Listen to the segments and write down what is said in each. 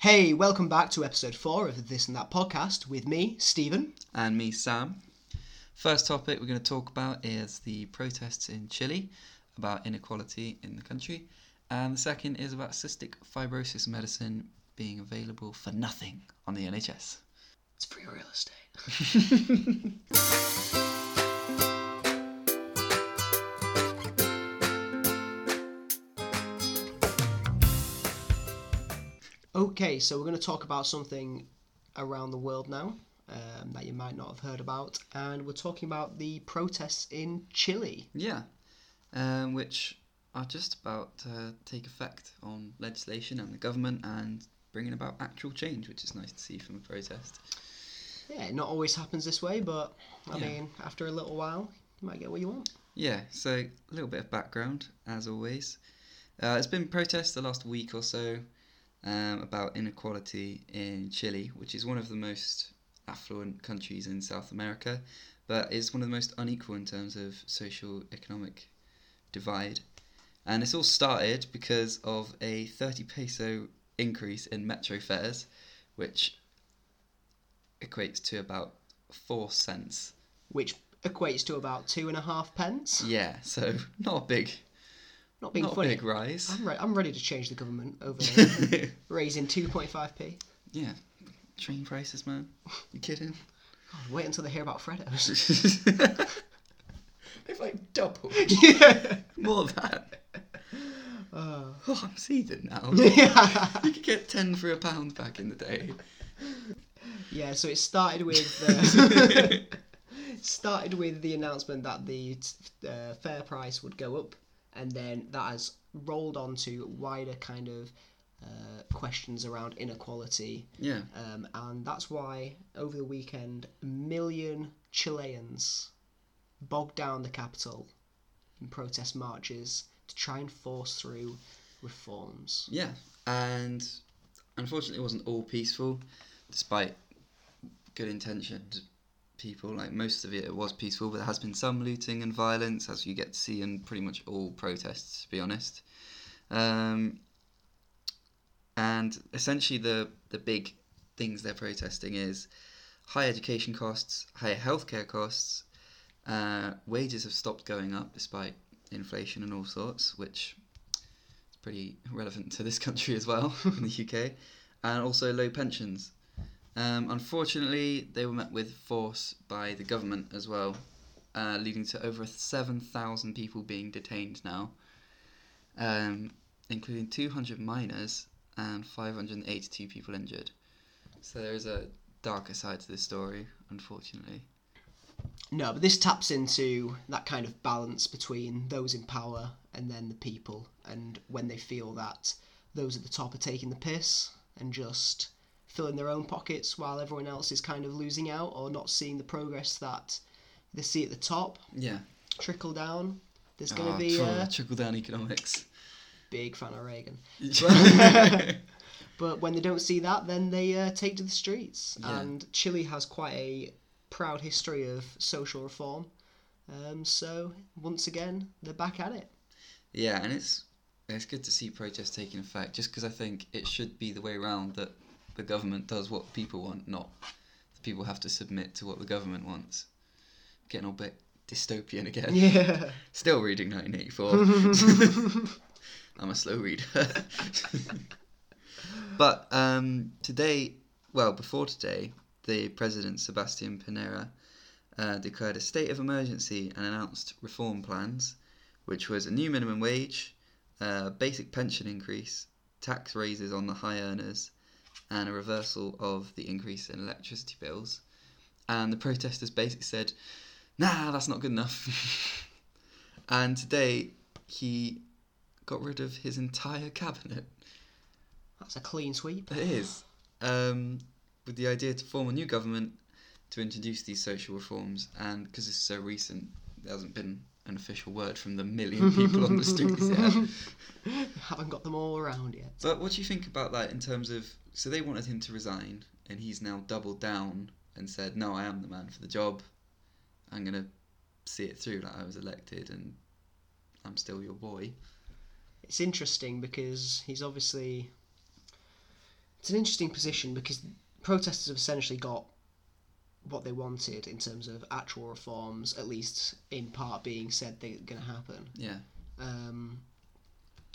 Hey, welcome back to episode four of the This and That podcast with me, Stephen. and me, Sam. First topic we're going to talk about is the protests in Chile about inequality in the country, and the second is about cystic fibrosis medicine being available for nothing on the NHS. It's free real estate. Okay, so we're going to talk about something around the world now um, that you might not have heard about, and we're talking about the protests in Chile. Yeah, um, which are just about to take effect on legislation and the government and bringing about actual change, which is nice to see from a protest. Yeah, it not always happens this way, but I Yeah. mean, after a little while, you might get what you want. Yeah, so a little bit of background, as always. Uh, it's been protests the last week or so um, about inequality in Chile, which is one of the most affluent countries in South America, but is one of the most unequal in terms of social economic divide. And it's all started because of a 30 peso increase in metro fares, which equates to about 4 cents. Which equates to about two and a half pence. Yeah, so not a big, Not being not funny. big rise. I'm, re- I'm ready to change the government over raising 2.5p. yeah, train prices, man. You kidding? God, wait until they hear about Freddos. They've like doubled. yeah. More than. Uh, Oh, I'm seething now. yeah. You could get ten for a pound back in the day. Yeah, so it started with uh, started with the announcement that the uh, fare price would go up, and then that has rolled on to wider kind of uh, questions around inequality, Yeah, um, and that's why over the weekend a million Chileans bogged down the capital in protest marches to try and force through reforms. yeah, and unfortunately, it wasn't all peaceful, despite good intentioned people. Like most of it, was peaceful, but there has been some looting and violence, as you get to see in pretty much all protests. To be honest, um, and essentially the the big things they're protesting is high education costs, higher healthcare costs, uh, wages have stopped going up despite inflation and all sorts, which is pretty relevant to this country as well in the UK, and also low pensions. Um, unfortunately, they were met with force by the government as well, uh, leading to over 7,000 people being detained now, um, including 200 minors and 582 people injured. So there is a darker side to this story, unfortunately. No, but this taps into that kind of balance between those in power and then the people, and when they feel that those at the top are taking the piss and just filling their own pockets while everyone else is kind of losing out or not seeing the progress that they see at the top Yeah. trickle down. There's going to Ah, be a trickle down economics. big fan of Reagan. yeah, But when they don't see that, then they uh, take to the streets. Yeah. And Chile has quite a proud history of social reform. Um, so once again, they're back at it. Yeah, and it's it's good to see protests taking effect. Just because I think it should be the way around that the government does what people want, not the people have to submit to what the government wants. Getting all bit dystopian again. Yeah. Still reading 1984. I'm a slow reader. but um, today, well, before today, the president Sebastian Pinera uh, declared a state of emergency and announced reform plans, which was a new minimum wage, a basic pension increase, tax raises on the high earners, and a reversal of the increase in electricity bills. And the protesters basically said, "Nah, that's not good enough." and today, he got rid of his entire cabinet. That's a clean sweep. It is. Um, with the idea to form a new government to introduce these social reforms, and because it's so recent, there hasn't been an official word from the million people on the streets yet. Haven't got them all around yet. But what do you think about that in terms of? So they wanted him to resign, and he's now doubled down and said, "No, I am the man for the job. I'm gonna see it through. Like I was elected, and I'm still your boy." It's interesting because he's obviously it's an interesting position because protesters have essentially got what they wanted in terms of actual reforms, at least in part being said they're going to happen. Yeah. Um,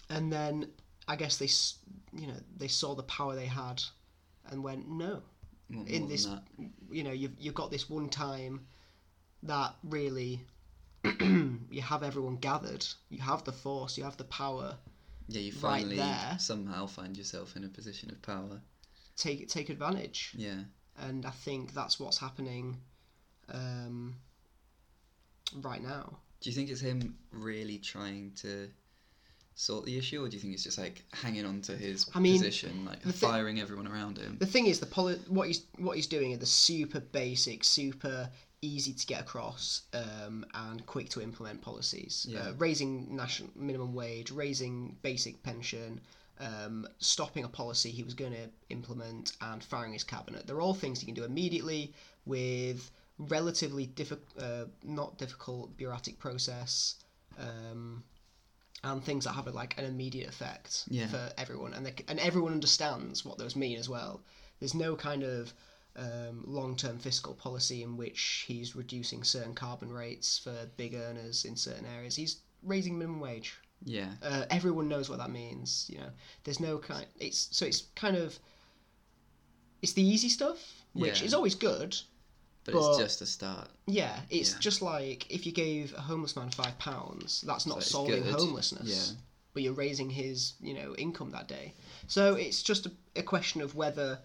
and then I guess they, you know, they saw the power they had, and went no. In this-. You know, you've you've got this one time that really you have everyone gathered. You have the force. You have the power. Yeah, you right finally there. somehow find yourself in a position of power. Take take advantage. Yeah. and I think that's what's happening um, right now. Do you think it's him really trying to sort the issue, or do you think it's just like hanging on to his I mean, position, like firing everyone around him? The thing is, the poli- what he's what he's doing are the super basic, super easy to get across um, and quick to implement policies. Yeah. Uh, raising national minimum wage, raising basic pension, um, stopping a policy he was going to implement, and firing his cabinet. They're all things he can do immediately with relatively diffi- uh, not difficult bureaucratic process. Um, and things that have like an immediate effect Yeah. for everyone, and they, and everyone understands what those mean as well. There's no kind of um, long-term fiscal policy in which he's reducing certain carbon rates for big earners in certain areas. He's raising minimum wage. Yeah. Uh, everyone knows what that means. You know, there's no kind. It's so it's kind of it's the easy stuff, which Yeah. is always good. But, But- it's just a start. Yeah, it's Yeah. just like if you gave a homeless man five pounds, that's not it's solving good. homelessness. Yeah. But you're raising his, you know, income that day. So it's just a, a question of whether,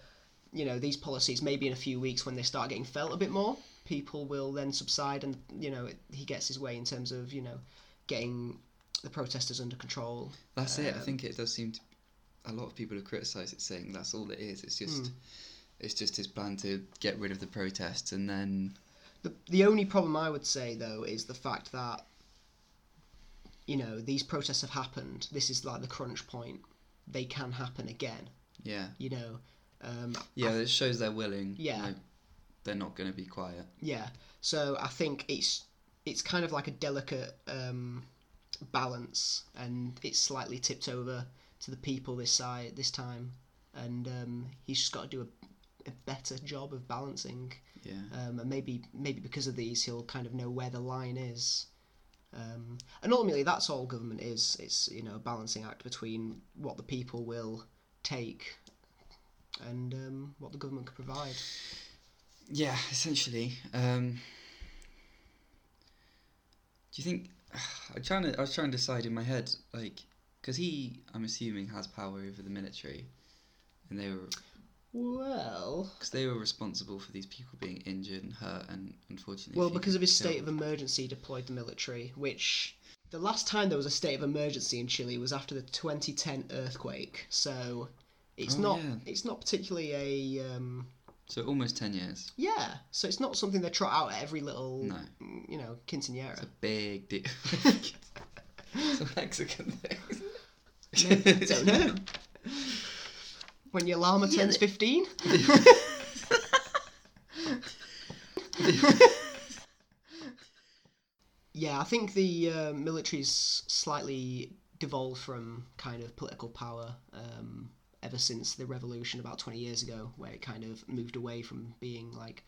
you know, these policies maybe in a few weeks when they start getting felt a bit more, people will then subside and you know he gets his way in terms of you know getting the protesters under control. That's it. I Um, think it does seem to. A lot of people have criticised it, saying that's all it is. It's just, Hmm. It's just his plan to get rid of the protests, and then The the only problem I would say though is the fact that you know these protests have happened. This is like the crunch point. They can happen again. yeah, You know. Um, yeah, it shows they're willing. Yeah. like, they're not going to be quiet. Yeah. So I think it's it's kind of like a delicate um, balance, and it's slightly tipped over to the people this side this time, and um, he's just got to do a, better job of balancing. Yeah, Um, and maybe maybe because of these, he'll kind of know where the line is. Um, and ultimately, that's all government is. It's you know a balancing act between what the people will take and um, what the government can provide. yeah, essentially. Um, do you think? I'm trying to. I was trying to decide in my head, like, because he, I'm assuming, has power over the military, and they were Well, because they were responsible for these people being injured and hurt, and unfortunately. Well, because of his state of emergency, deployed the military, which the last time there was a state of emergency in Chile was after the 2010 earthquake. So it's Oh, not yeah. it's not particularly a um, So almost ten years. yeah. So it's not something they trot out at every little No. you know quinceanera. It's a big deal. it's a Mexican thing. I don't know. When your llama turns 15? yeah, I think the uh, military's slightly devolved from kind of political power um, ever since the revolution about 20 years ago, where it kind of moved away from being like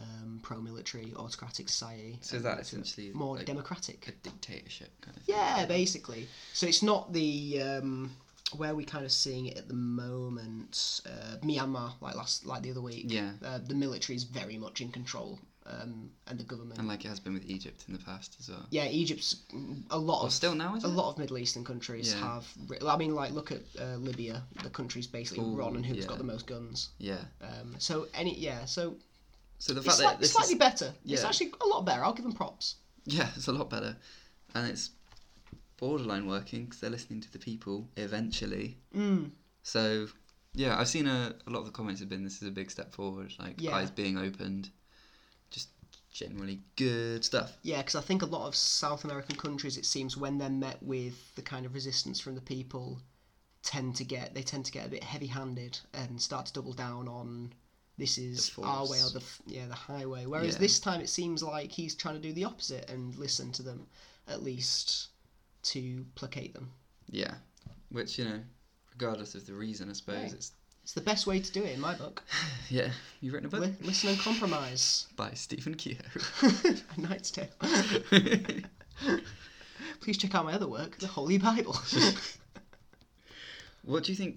um, pro military, autocratic society. So and that essentially more like democratic. a dictatorship kind of thing. Yeah, basically. So it's not the um, where we kind of seeing it at the moment. Uh, Myanmar, like last, like the other week. Yeah. Uh, the military is very much in control, um, and the government. And like it has been with Egypt in the past as well. yeah, Egypt's a lot Or of still now, is a it? lot of Middle Eastern countries Yeah. have. I mean, like look at uh, Libya. The country's basically Ooh, run and who's yeah. got the most guns. Yeah. Um, so any yeah, so So the it's fact sli- that this slightly is, better. It's actually a lot better. I'll give them props. yeah, it's a lot better, and it's borderline working because they're listening to the people eventually. Mm. So yeah, I've seen a, a lot of the comments have been this is a big step forward, like Yeah. eyes being opened, just generally good stuff. Yeah, because I think a lot of South American countries, it seems, when they're met with the kind of resistance from the people, tend to get they tend to get a bit heavy-handed and start to double down on this is our way or the yeah the highway. Whereas Yeah. this time it seems like he's trying to do the opposite and listen to them, at least to placate them. Yeah, which you know, regardless of the reason, I suppose Yeah. it's It's the best way to do it in my book. Yeah, you've written a book Li- listen and compromise. by Stephen Keogh. a Knight's Tale. Please check out my other work, The Holy Bible. what do you think?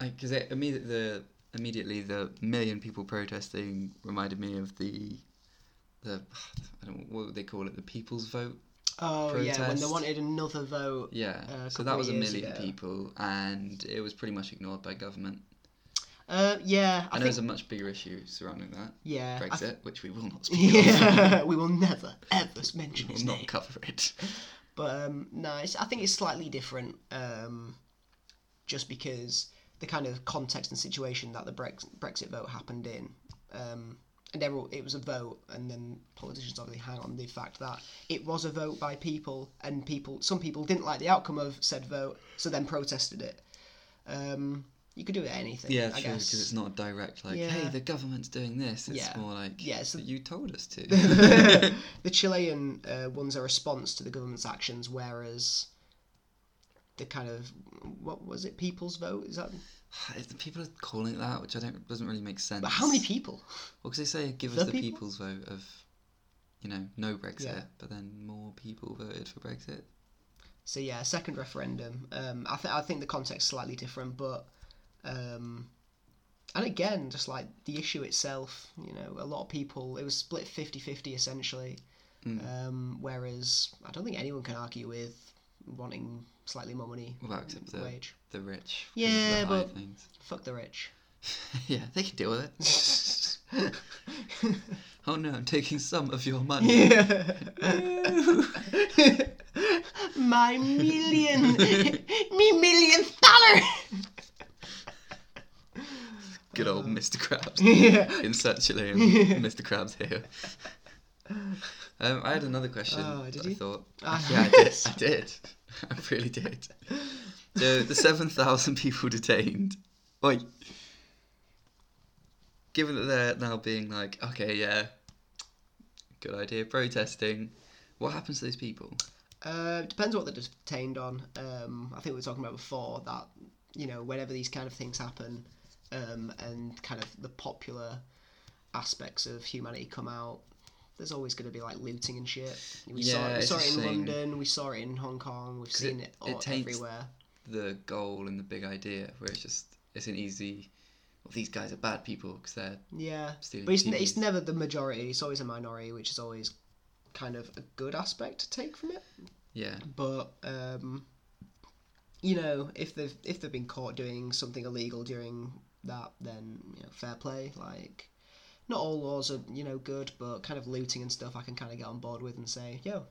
Because it immediately the immediately the million people protesting reminded me of the the I don't know what would they call it the people's vote. Oh yeah, when they wanted another vote. Yeah, Uh, so that was a million ago. people, and it was pretty much ignored by government. Uh, yeah, I, I know think. there's a much bigger issue surrounding that yeah, Brexit, th- which we will not speak yeah, we will never ever mention We his will not cover it. But um, no, it's, I think it's slightly different. Um, just because the kind of context and situation that the Brex- Brexit vote happened in, um, and everyone, it was a vote, and then politicians obviously hang on the fact that it was a vote by people, and people, some people didn't like the outcome of said vote, so then protested it. Um, you could do it anything. Yeah, I true, guess. because it's not direct like, Yeah. hey, the government's doing this. It's Yeah. more like, Yeah, so- you told us to. the Chilean uh, one's a response to the government's actions, whereas the kind of what was it, people's vote? Is that? If the people are calling it that, which I don't doesn't really make sense. But how many people? Well, because they say give us the people? people's vote of, you know, no Brexit, Yeah. but then more people voted for Brexit. So yeah, second referendum. Um, I think I think the context is slightly different, but um, and again, just like the issue itself, you know, a lot of people it was split 50-50 essentially. Mm. Um, whereas I don't think anyone can argue with wanting slightly more money Well, wage. The rich. Yeah, the but-. Fuck the rich. yeah, they can deal with it. oh no, I'm taking some of your money. Yeah. My million, me millionth dollar. Good old Mr. Krabs. yeah. Insert Chilean Mr. Krabs here. Um, I had another question. Oh, did that I you? thought. Ah, yeah, I did. I did. I really did. So the seven thousand people detained. like, Given that they're now being like, okay, yeah, good idea, protesting. What happens to those people? Uh, depends what they're detained on. Um, I think we were talking about before that you know whenever these kind of things happen, um, and kind of the popular aspects of humanity come out. There's always going to be like looting and shit. We saw, Yeah, it, we saw it in. London. We saw it in Hong Kong. we've seen it- it, it taints- everywhere. The goal and the big idea, where it's just it's an easy. Well, these guys are bad people because they're Yeah, stealing. but it's, it's never the majority. It's always a minority, which is always kind of a good aspect to take from it. yeah, But um, you know, if they've if they've been caught doing something illegal during that, then you know, fair play. Like, not all laws are you know good, but kind of looting and stuff, I can kind of get on board with and say, yo,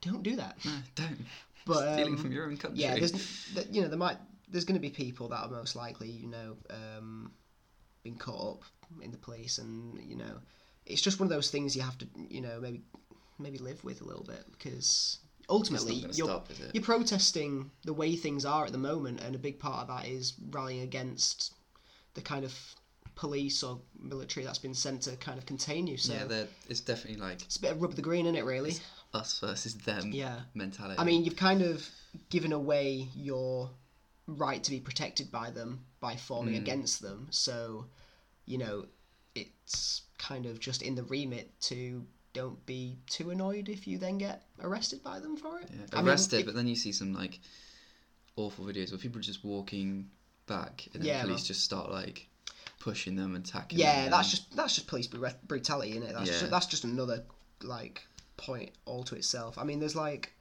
don't do that. no, don't. But stealing um, from your own country. yeah, there's you know there might there's going to be people that are most likely you know um, been caught up in the police, and you know it's just one of those things you have to you know maybe maybe live with a little bit because ultimately not going to you're stop, you're protesting the way things are at the moment, and a big part of that is rallying against the kind of police or military that's been sent to kind of contain you. So yeah, it's definitely like it's a bit of rub the green, isn't it? Really. Us versus them Yeah. mentality. I mean, you've kind of given away your right to be protected by them by forming Mm. against them. So, you know, it's kind of just in the remit to don't be too annoyed if you then get arrested by them for it. yeah, I mean, arrested, it- but then you see some like awful videos where people are just walking back and then Yeah, police well- just start like pushing them, and attacking yeah, them. that's just that's just police bru- brutality, isn't it? That's Yeah. just, that's just another like point all to itself. I mean, there's like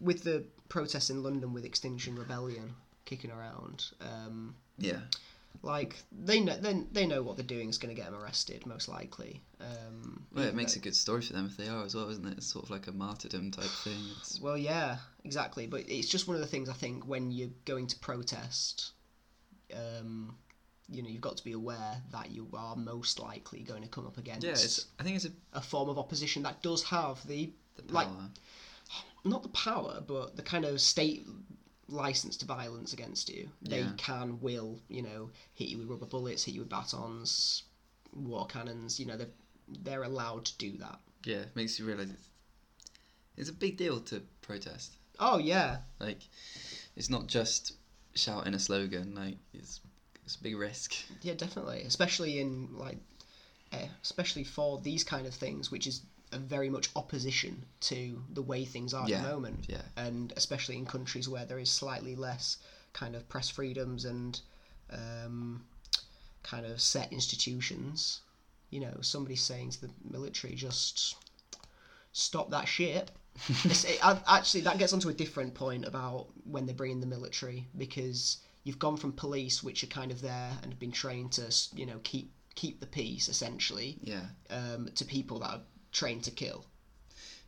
with the protests in London with Extinction Rebellion kicking around. Um, yeah. Like they know, they, they know what they're doing is going to get them arrested, most likely. Um, Well, it makes though- a good story for them if they are as well, isn't it? It's sort of like a martyrdom type thing. It's, Well, yeah, exactly. But it's just one of the things I think when you're going to protest, um, you know, you've got to be aware that you are most likely going to come up against yeah, it's. I think it's a a form of opposition that does have the the. Like- not the power, but the kind of state license to violence against you. They Yeah. can, will, you know, hit you with rubber bullets, hit you with batons, war cannons. You know, they're they're allowed to do that. yeah, it makes you realise it's, it's a big deal to protest. Oh yeah, Like, it's not just shouting a slogan. Like, it's it's a big risk. Yeah, definitely, especially in like, eh, especially for these kind of things, which is a very much opposition to the way things are at the moment, yeah. and especially in countries where there is slightly less kind of press freedoms and um, kind of set institutions. You know, somebody saying to the military, just stop that shit. It- actually, that gets onto a different point about when they bring in the military because you've gone from police, which are kind of there and have been trained to, you know, keep keep the peace essentially, Yeah, um, to people that are trained to kill.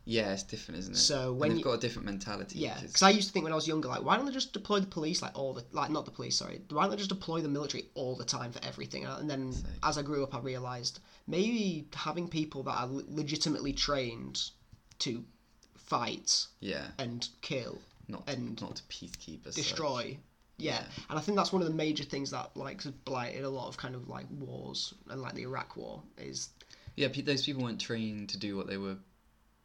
yeah, it's different, isn't it? So And when they've you- got a different mentality. Yeah, 'cause- because I used to think when I was younger, like, why don't they just deploy the police like all the like not the police, sorry, why don't they just deploy the military all the time for everything? And then as I grew up, I realised maybe having people that are legitimately trained to fight yeah, and kill, not and not to peacekeep as such. destroy. Yeah. and I think that's one of the major things that like has blighted a lot of kind of like wars and like the Iraq War is Yeah, pe- those people weren't trained to do what they were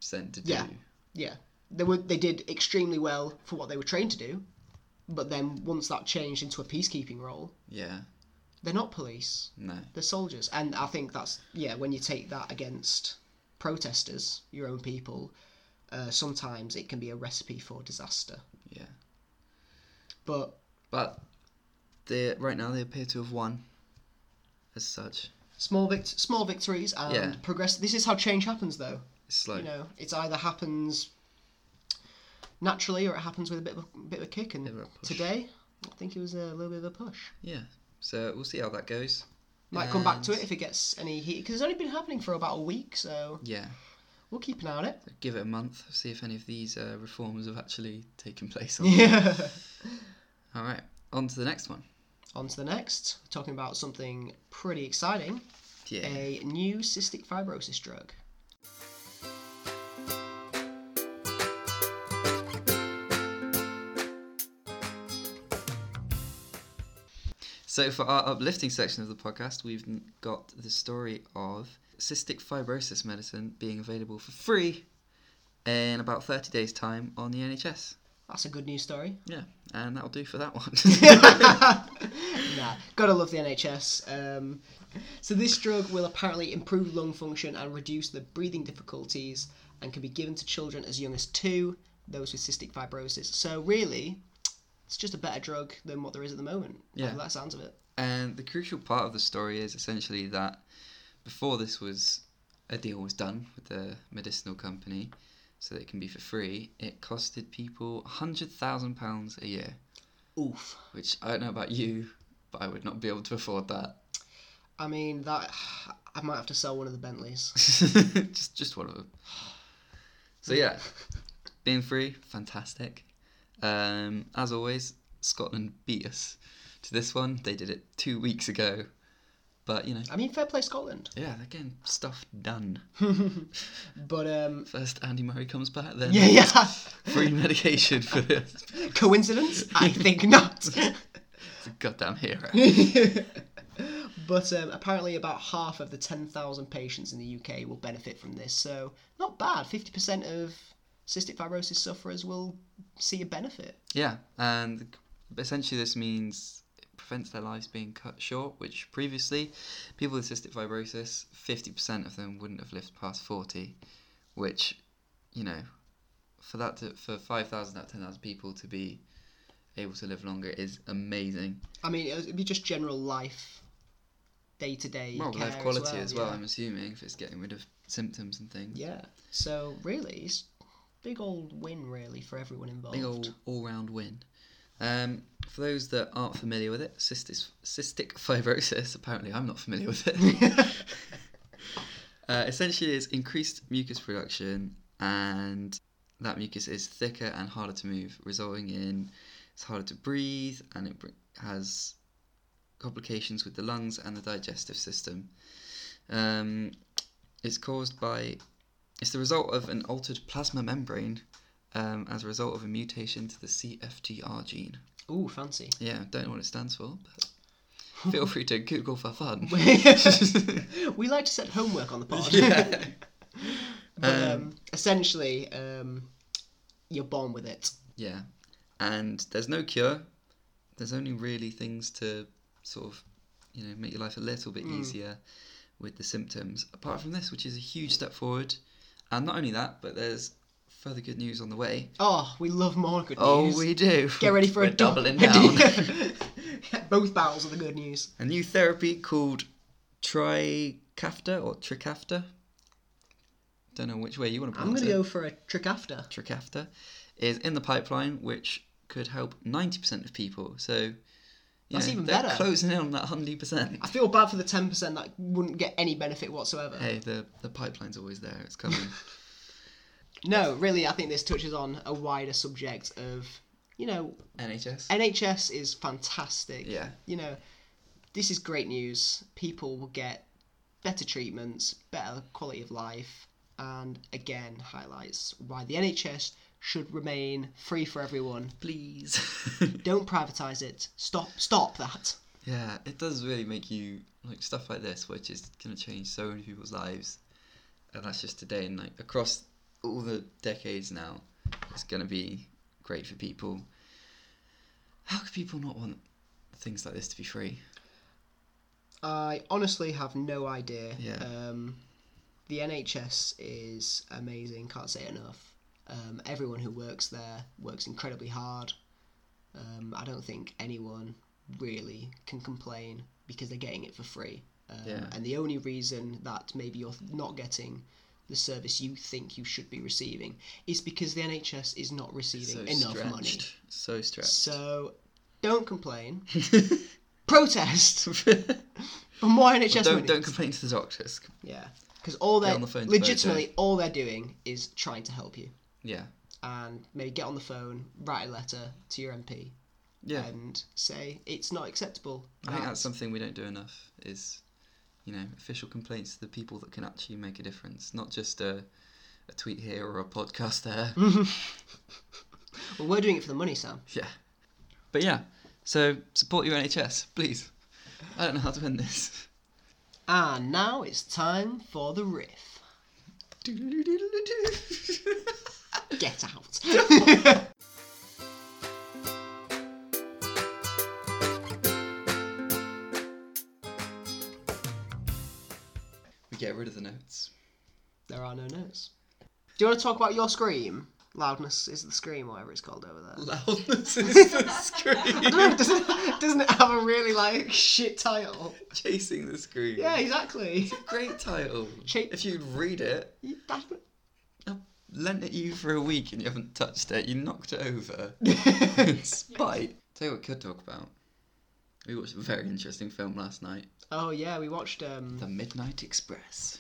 sent to do. Yeah. yeah they were they did extremely well for what they were trained to do, but then once that changed into a peacekeeping role, Yeah, they're not police, no, they're soldiers, and I think that's yeah when you take that against protesters, your own people, uh, sometimes it can be a recipe for disaster. yeah. But But they right now they appear to have won. As such, small vict- small victories and Yeah. progress. This is how change happens, though. it's slow. You know, it either happens naturally or it happens with a bit of a bit of a kick. And Bit of a push. today, I think it was a little bit of a push. Yeah. So we'll see how that goes. Might come back to And- it if it gets any heat because it's only been happening for about a week, so Yeah. we'll keep an eye on it. Give it a month. See if any of these uh, reforms have actually taken place. On Yeah. All right. On to the next one. on to the next, talking about something pretty exciting: Yeah. a new cystic fibrosis drug. So for our uplifting section of the podcast, we've got the story of cystic fibrosis medicine being available for free in about 30 days' time on the NHS. That's a good news story. Yeah, and that'll do for that one. nah, gotta love the NHS. Um, so this drug will apparently improve lung function and reduce the breathing difficulties, and can be given to children as young as two, those with cystic fibrosis. So really, it's just a better drug than what there is at the moment. Yeah. that sounds of it. And the crucial part of the story is essentially that before this was a deal was done with the medicinal company, so that it can be for free, it costed people hundred thousand pounds a year. Oof. Which I don't know about you, but I would not be able to afford that. I mean that I might have to sell one of the Bentleys. just just one of them. So yeah, being free, fantastic. Um, as always, Scotland beat us to this one. They did it two weeks ago, but you know, I mean, fair play Scotland. yeah, they're getting stuff done. But um, First, Andy Murray comes back, then yeah, yeah. free medication for this. Coincidence? I think not. It's a goddamn hero. but um, apparently, about half of the 10,000 patients in the UK will benefit from this. So, not bad. 50% of cystic fibrosis sufferers will see a benefit. Yeah, and essentially this means prevents their lives being cut short, which previously people with cystic fibrosis, 50% of them wouldn't have lived past 40, which, you know, for that to, for 5,000 out of 10,000 people to be able to live longer is amazing. I mean, it'd be just general life, day to day. Well, life quality as well, yeah. I'm assuming, if it's getting rid of symptoms and things. Yeah. So, really, it's big old win, really, for everyone involved. Big old all-round win. Um, for those that aren't familiar with it, cystic, cystic fibrosis. Apparently, I'm not familiar with it. uh, essentially, it's increased mucus production, and that mucus is thicker and harder to move, resulting in it's harder to breathe, and it has complications with the lungs and the digestive system. Um, it's caused by it's the result of an altered plasma membrane um, as a result of a mutation to the CFTR gene. Ooh, fancy. Yeah, don't know what it stands for, but feel free to Google for fun. we like to set homework on the pod. Yeah. but Um, um, essentially, um, you're born with it. yeah, and there's no cure. There's only really things to sort of, you know, make your life a little bit Mm. easier with the symptoms. Apart from this, which is a huge step forward, and not only that, but there's further good news on the way. Oh, we love more good Oh, news. Oh, we do. Get ready for We're a dou- doubling down. Both barrels of the good news. a new therapy called Trikafta or Trikafta. Don't know which way you want to I'm going to go for a trick after. Trikafta is in the pipeline, which could help 90% of people. So, you That's know, even they're better. closing in on that 100%. I feel bad for the 10% that wouldn't get any benefit whatsoever. Hey, the, the pipeline's always there. It's coming. No, really, I think this touches on a wider subject of, you know, NHS. NHS is fantastic. Yeah. You know, this is great news. People will get better treatments, better quality of life, and again highlights why the NHS should remain free for everyone. Please. Don't privatise it. Stop stop that. yeah, it does really make you like stuff like this, which is going to change so many people's lives, and that's just today. And like across all the decades now, it's going to be great for people. How could people not want things like this to be free? I honestly have no idea. Yeah. Um, the NHS is amazing. Can't say it enough. Um, everyone who works there works incredibly hard. Um, I don't think anyone really can complain because they're getting it for free. Um, Yeah. And the only reason that maybe you're not getting the service you think you should be receiving is because the NHS is not receiving so enough money. So stretched. So don't complain. Protest for more NHS don't money. don't complain to the doctors. Yeah, because all they're the legitimately all they're doing is trying to help you, Yeah, and maybe get on the phone, write a letter to your MP, yeah. and say it's not acceptable. I think that's something we don't do enough. Is you know official complaints to the people that can actually make a difference, not just a a tweet here or a podcast there. Well, we're doing it for the money, Sam. yeah, but yeah. So support your NHS, please. I don't know how to end this. And now it's time for the riff. Get out. get rid of the notes. there are no notes. Do you want to talk about your scream? Loudness is the scream, whatever it's called over there. Loudness is the scream. I don't know, doesn't, doesn't it have a really like shit title? Chasing the scream. Yeah, exactly. Great title. Cha- if you'd read it, You- that's- I've lent it to you for a week and you haven't touched it. You knocked it over. Spite. Tell you what we could talk about. We watched a very interesting film last night. Oh yeah, we watched. um The Midnight Express.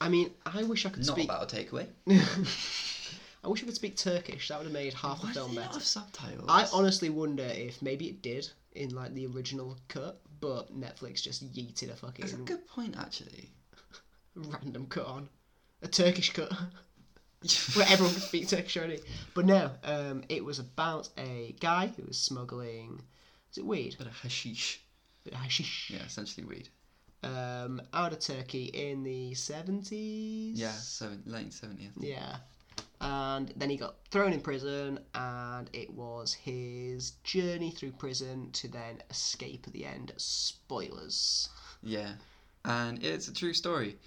I mean, I wish I could Not speak. about a takeaway. I wish I could speak Turkish. That would have made half the Why do film they not better. have subtitles? I honestly wonder if maybe it did in like the original cut, but Netflix just yeeted a fucking That's a good point, actually. random cut on, a Turkish cut where everyone could speak Turkish already. But no, um, it was about a guy who was smuggling. Is it weed? Bit of hashish. Hashish. Yeah, essentially weed. Um, out of Turkey in the seventies. Yeah, seven, late 70s. Yeah. And then he got thrown in prison, and it was his journey through prison to then escape at the end. Spoilers. Yeah. And it's a true story.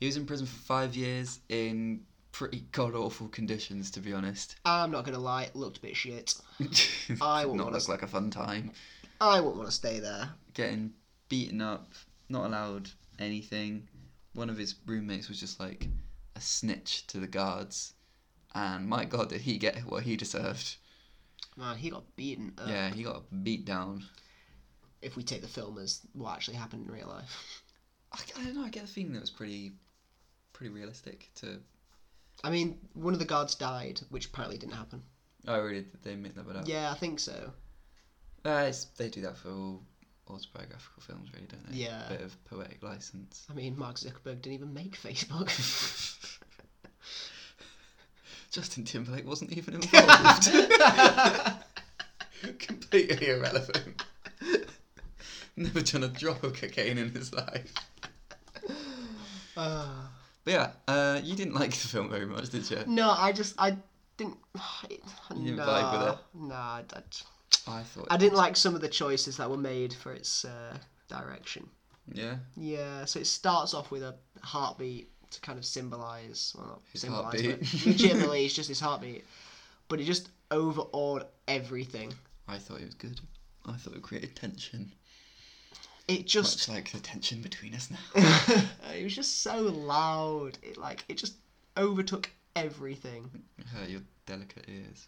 He was in prison for five years in pretty god awful conditions, to be honest. I'm not gonna lie, it looked a bit shit. I not look like a fun time. I wouldn't want to stay there. Getting beaten up, not allowed anything. One of his roommates was just like a snitch to the guards. And my god, did he get what he deserved? Man, he got beaten up. Yeah, he got beat down. If we take the film as what actually happened in real life. I, I don't know, I get the feeling that was pretty pretty realistic to I mean, one of the guards died, which apparently didn't happen. Oh really did they make that up? Yeah, I think so. Uh, they do that for all autobiographical films, really, don't they? Yeah. Bit of poetic license. I mean, Mark Zuckerberg didn't even make Facebook. Justin Timberlake wasn't even involved. Completely irrelevant. Never done a drop of cocaine in his life. Ah. But yeah, uh, you didn't like the film very much, did you? No, I just I didn't. It, You didn't nah, vibe with it? Nah, I, I- I thought. I didn't like some of the choices that were made for its uh, direction. Yeah. Yeah, so it starts off with a heartbeat to kind of symbolise, well, not His symbolise, heartbeat. but legitimately it's just his heartbeat. But it just overawed everything. I thought it was good. I thought it created tension. It just Much like the tension between us now. it was just so loud. It like it just overtook everything. It hurt your delicate ears.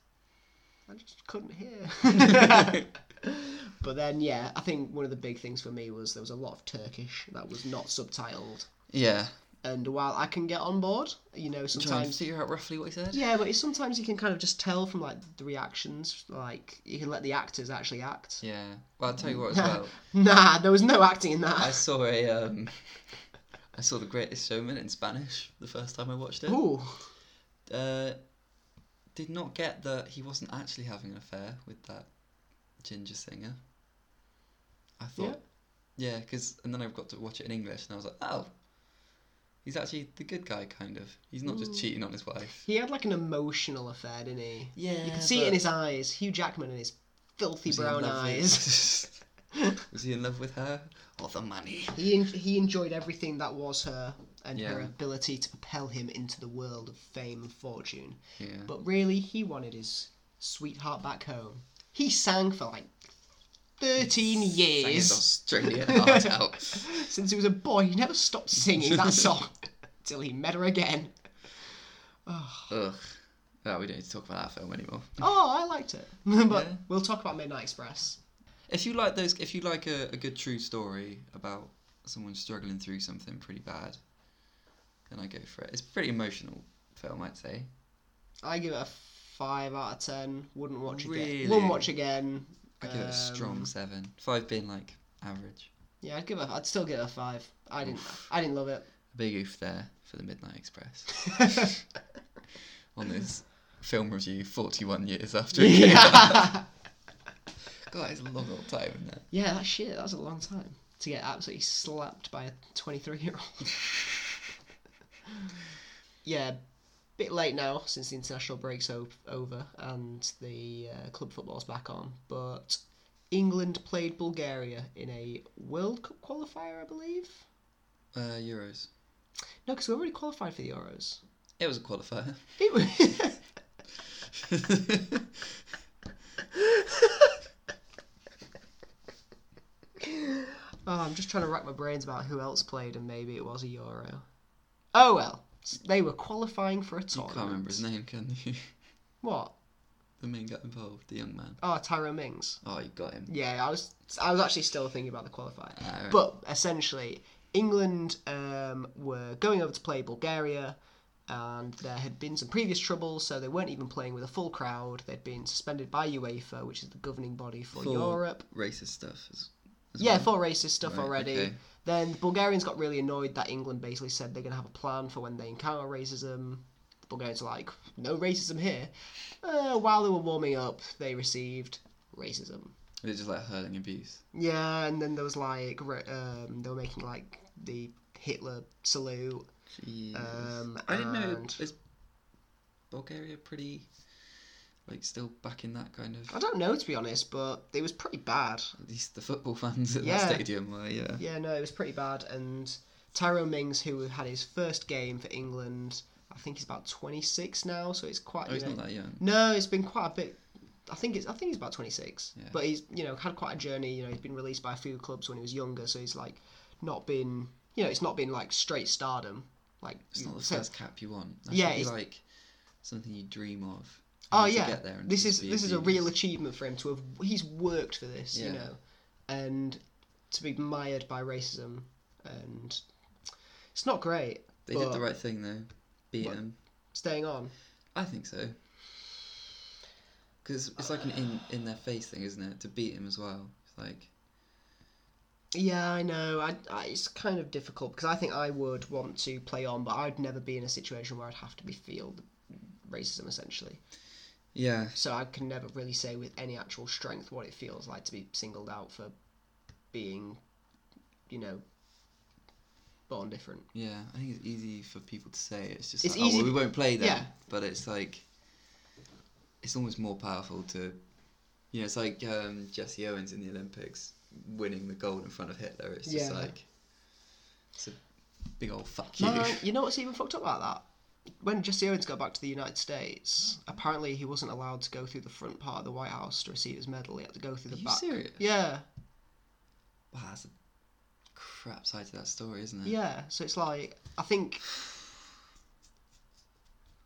I just couldn't hear. but then yeah, I think one of the big things for me was there was a lot of Turkish that was not subtitled. Yeah. And while I can get on board, you know, sometimes figure out roughly what he said. Yeah, but sometimes you can kind of just tell from like the reactions. Like you can let the actors actually act. Yeah. Well, I'll tell you what as well. Nah, there was no acting in that. I saw a um, I saw The Greatest Showman in Spanish the first time I watched it. Ooh, Uh, did not get that he wasn't actually having an affair with that ginger singer. I thought, yeah, because and then I've got to watch it in English and I was like, oh, he's actually the good guy, kind of. He's not just Mm. cheating on his wife. he had like an emotional affair, didn't he? Yeah, You could see it in his eyes. Hugh Jackman and his filthy brown eyes. was he in love with her or the money? he en- he enjoyed everything that was her and her ability to propel him into the world of fame and fortune. Yeah. But really, he wanted his sweetheart back home. He sang for like thirteen Sang his years. Australian heart out. Since he was a boy, he never stopped singing that song till he met her again. Oh, Ugh. Oh, we don't need to talk about that film anymore. oh I liked it. but Yeah. we'll talk about Midnight Express. If you like those, if you like a, a good true story about someone struggling through something pretty bad, then I go for it. It's a pretty emotional film, I'd say. I give it a five out of ten. Wouldn't watch Really? again. Wouldn't watch again. I give it a strong Um, seven. Five being like average. Yeah, I'd give it. I'd still give it a five. I didn't. I didn't love it. A big oof there for the Midnight Express on this film review, forty-one years after it came out. yeah. God, it's a long old time, isn't it? yeah, that shit. That was a long time to get absolutely slapped by a twenty-three-year-old. yeah, bit late now since the international break's o- over and the uh, club football's back on. But England played Bulgaria in a World Cup qualifier, I believe. Uh, Euros. No, because we already qualified for the Euros. It was a qualifier. It was. Oh, I'm just trying to rack my brains about who else played, and maybe it was a Euro. Oh well, they were qualifying for a tournament. you can't remember his name, can you? What? the main got involved, the young man. Oh, Tyrone Mings. Oh, you got him. Yeah, I was. I was actually still thinking about the qualifier. Ah, right. But essentially, England um, were going over to play Bulgaria, and there had been some previous troubles, so they weren't even playing with a full crowd. They'd been suspended by UEFA, which is the governing body for Europe. racist stuff. Yeah, well. for racist stuff Right, already. okay. Then the Bulgarians got really annoyed that England basically said they're going to have a plan for when they encounter racism. The Bulgarians are like, no racism here. Uh, while they were warming up, they received racism. It's just like hurling abuse. Yeah, and then there was like, um, they were making like the Hitler salute. Jeez. Um, I didn't know. Is Bulgaria pretty, like, still back in that kind of? I don't know to be honest, but it was pretty bad. At least the football fans at Yeah. that stadium were, yeah. Yeah, no, it was pretty bad. And Tyrone Mings, who had his first game for England, I think he's about 26 now, so it's quite. Oh, he's know- not that young. No, it's been quite a bit. I think it's. I think he's about twenty six. Yeah. But he's you know had quite a journey. You know he's been released by a few clubs when he was younger, so he's like not been. You know it's not been like straight stardom. Like It's not the so- first cap you want. That Yeah, it's- like something you dream of. Oh yeah, get there and this is this is a real achievement for him to have. He's worked for this, you know, and to be mired by racism, and it's not great. They did the right thing though. Beat What? him. Staying on. I think so. Because it's like an in in their face thing, isn't it? To beat him as well. It's like Yeah, I know. I, I it's kind of difficult because I think I would want to play on, but I'd never be in a situation where I'd have to be feel racism essentially. Yeah, So I can never really say with any actual strength what it feels like to be singled out for being, you know, born different. yeah. I think it's easy for people to say. It's just It's like, easy- oh, well, we won't play them. yeah. But it's like it's almost more powerful to, Yeah, it's like um, Jesse Owens in the Olympics winning the gold in front of Hitler. It's just Yeah. like it's a big old fuck you. Man, you know what's even fucked up about that? When Jesse Owens got back to the United States, apparently he wasn't allowed to go through the front part of the White House to receive his medal. He had to go through Are the you back. serious? Yeah, Wow, that's a crap side to that story, isn't it? yeah. So it's like I think,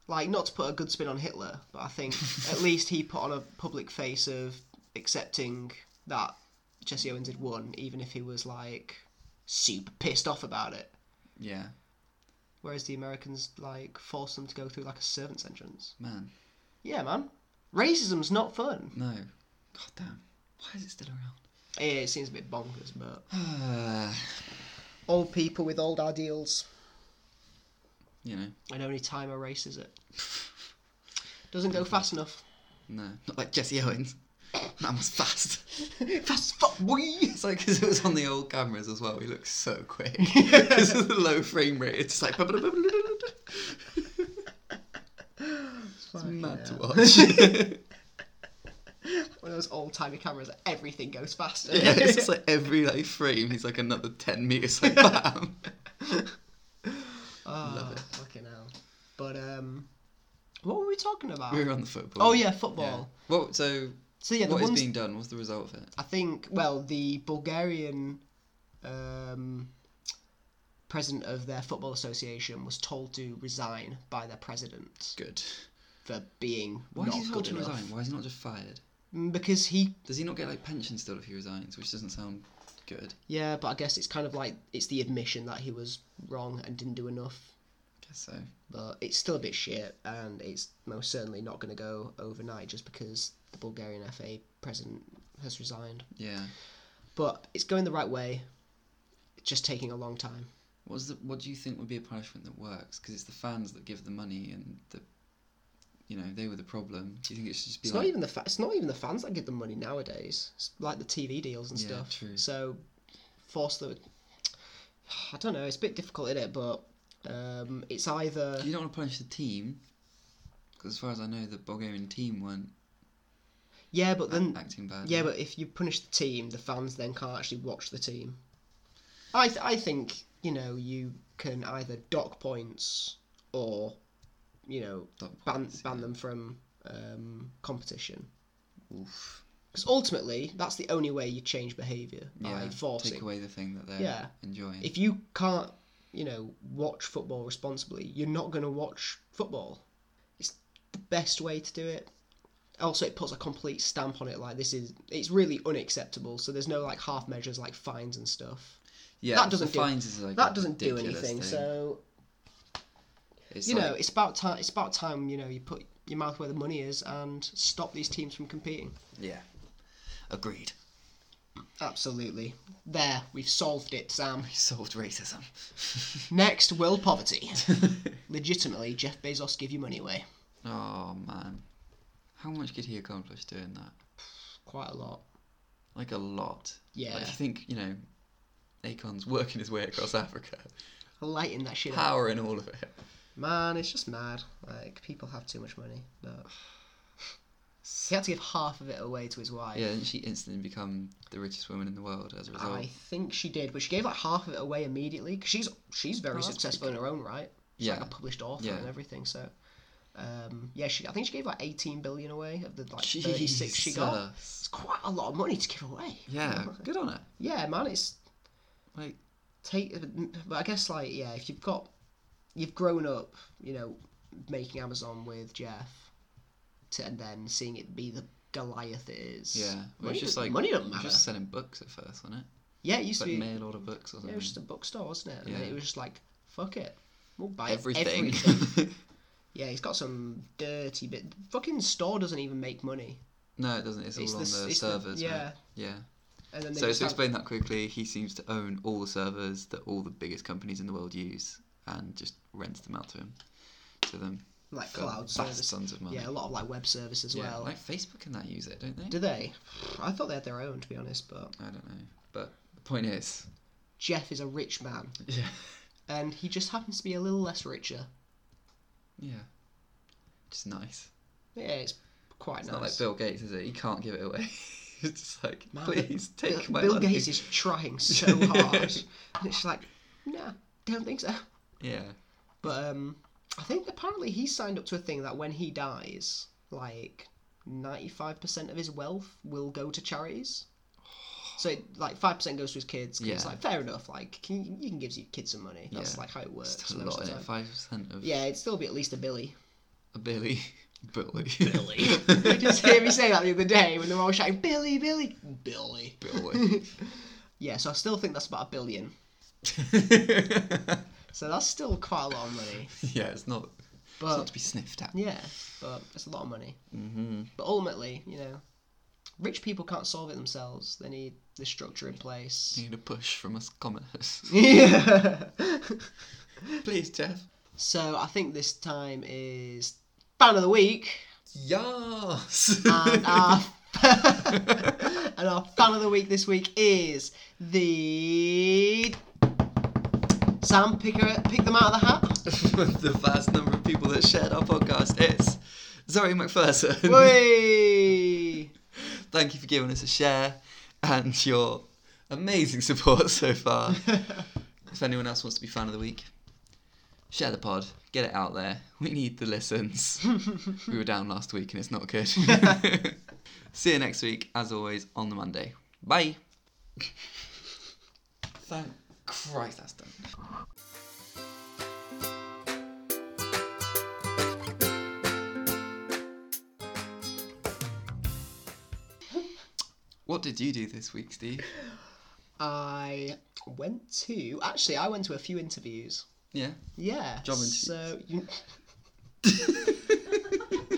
like not to put a good spin on Hitler, but I think at least he put on a public face of accepting that Jesse Owens had won, even if he was like super pissed off about it. Yeah, Whereas the Americans like force them to go through like a servant's entrance. man. Yeah, man. Racism's not fun. No. God damn. Why is it still around? Yeah, it seems a bit bonkers, but old people with old ideals, you know, and only time erases it. Doesn't go fast enough. no, not like Jesse Owens. That was fast. fast as fuck, boy. It's like because it was on the old cameras as well. He looks so quick because of the low frame rate. It's like it's mad to watch. One of those old timey cameras, everything goes faster. yeah, it's just like every like frame, he's like another ten meters. Like bam. oh, Love it. Fucking hell. But um, what were we talking about? We were on the football. Oh yeah, football. Well, so So yeah, the what is being done? What's the result of it? I think, well, the Bulgarian um, president of their football association was told to resign by their president Good. for being Why not is he told good to enough. resign? Why is he not just fired? Mm, Because he, Does he not get like pension still if he resigns? Which doesn't sound good. yeah, but I guess it's kind of like it's the admission that he was wrong and didn't do enough. I Guess so. But it's still a bit shit, and it's most certainly not going to go overnight just because the Bulgarian FA president has resigned. Yeah. But it's going the right way. It's just taking a long time. What's the what do you think would be a punishment that works? Because it's the fans that give the money and the, you know, they were the problem. Do you think it should just be It's like not even the fa- it's not even the fans that give the money nowadays. It's like the TV deals and Yeah, stuff. true. So force them. I don't know. It's a bit difficult, isn't it? But um, it's either you don't want to punish the team? Because as far as I know, the Bulgarian team weren't yeah, but then acting bad. yeah, but if you punish the team, the fans then can't actually watch the team. I th- I think you know you can either dock points or you know ban ban them from um, competition. Oof. Because ultimately, that's the only way you change behaviour by forcing. Take away the thing that they're Yeah. enjoying. if you can't, you know, watch football responsibly, you're not going to watch football. It's the best way to do it. Also, it puts a complete stamp on it. Like this is, it's really unacceptable. So there's no like half measures like fines and stuff. yeah, that doesn't do- fines is like that doesn't do anything. thing. So it's you like, know, it's about time. It's about time. You know, you put your mouth where the money is and stop these teams from competing. yeah, agreed. Absolutely. There, we've solved it, Sam. We solved racism. Next, world poverty. Legitimately, Jeff Bezos give you money away. oh man, how much could he accomplish doing that? Quite a lot. Like a lot. Yeah. Like, if you think, you know, Akon's working his way across Africa, Lighting that shit up. powering all of it. Man, it's just mad. Like, people have too much money. But he had to give half of it away to his wife. Yeah, didn't she instantly become the richest woman in the world as a result? I think she did, but she gave like half of it away immediately because she's she's very Oh, successful in her own right. She's like Yeah. a published author Yeah. and everything. So, um, yeah, she I think she gave like eighteen billion away of the like thirty six she got. It's quite a lot of money to give away. Yeah, good on her. Yeah, man, it's Like, take. But I guess like yeah, if you've got, you've grown up, you know, making Amazon with Jeff, to, and then seeing it be the Goliath it is. yeah. Well, it's just like money was matter. just selling books at first, wasn't it? yeah, it used Like to be. mail order books or Yeah, something. it was just a bookstore, wasn't it? And then Yeah. it was just like, fuck it, we'll buy everything. everything. yeah, he's got some dirty bit. Fucking store doesn't even make money. no, it doesn't. It's, It's all the- on the it's the- servers. yeah. Yeah. And then So to have- explain that quickly, he seems to own all the servers that all the biggest companies in the world use, and just rents them out to him, to them like cloud vast service. sums of money. Yeah, a lot of like web service as Yeah, well. like Facebook and that use it, don't they? Do they? I thought they had their own, to be honest. But I don't know, but the point is, Jeff is a rich man, yeah, and he just happens to be a little less richer. Yeah, just nice. Yeah, it's quite It's nice. not like Bill Gates, is it? He can't give it away. it's just like, Man, please take Bill, my Bill money. Gates is trying so hard, and it's like, nah, don't think so. Yeah. But um, I think apparently he signed up to a thing that when he dies, like ninety-five percent of his wealth will go to charities. So like five percent goes to his kids. 'cause It's like fair enough. Like can you, you can give your kids some money. That's Yeah. like how it works. Still a lot it. Five percent of Yeah, it'd still be at least a billy. a Billy. Billy. Billy. you just hear me say that the other day when they're all shouting Billy, Billy, Billy. Billy. Yeah, so I still think that's about a billion. So that's still quite a lot of money. yeah, it's not. but, It's not to be sniffed at. yeah, but it's a lot of money. Mm-hmm. But ultimately, you know, rich people can't solve it themselves. They need the structure in place. Need a push from us commoners. Yeah. Please, Jeff. so I think this time is fan of the week, Yes. and our and our fan of the week this week is the Sam. Pick pick them out of the hat. the vast number of people that shared our podcast is Zoe McPherson. Whey! Thank you for giving us a share and your amazing support so far. if anyone else wants to be fan of the week, share the pod, get it out there. We need the listens. we were down last week and it's not good. See you next week, as always, on the Monday. Bye. Thank Christ that's done. What did you do this week, Steve? I went to actually I went to a few interviews. Yeah. Yeah. Job interviews. So you,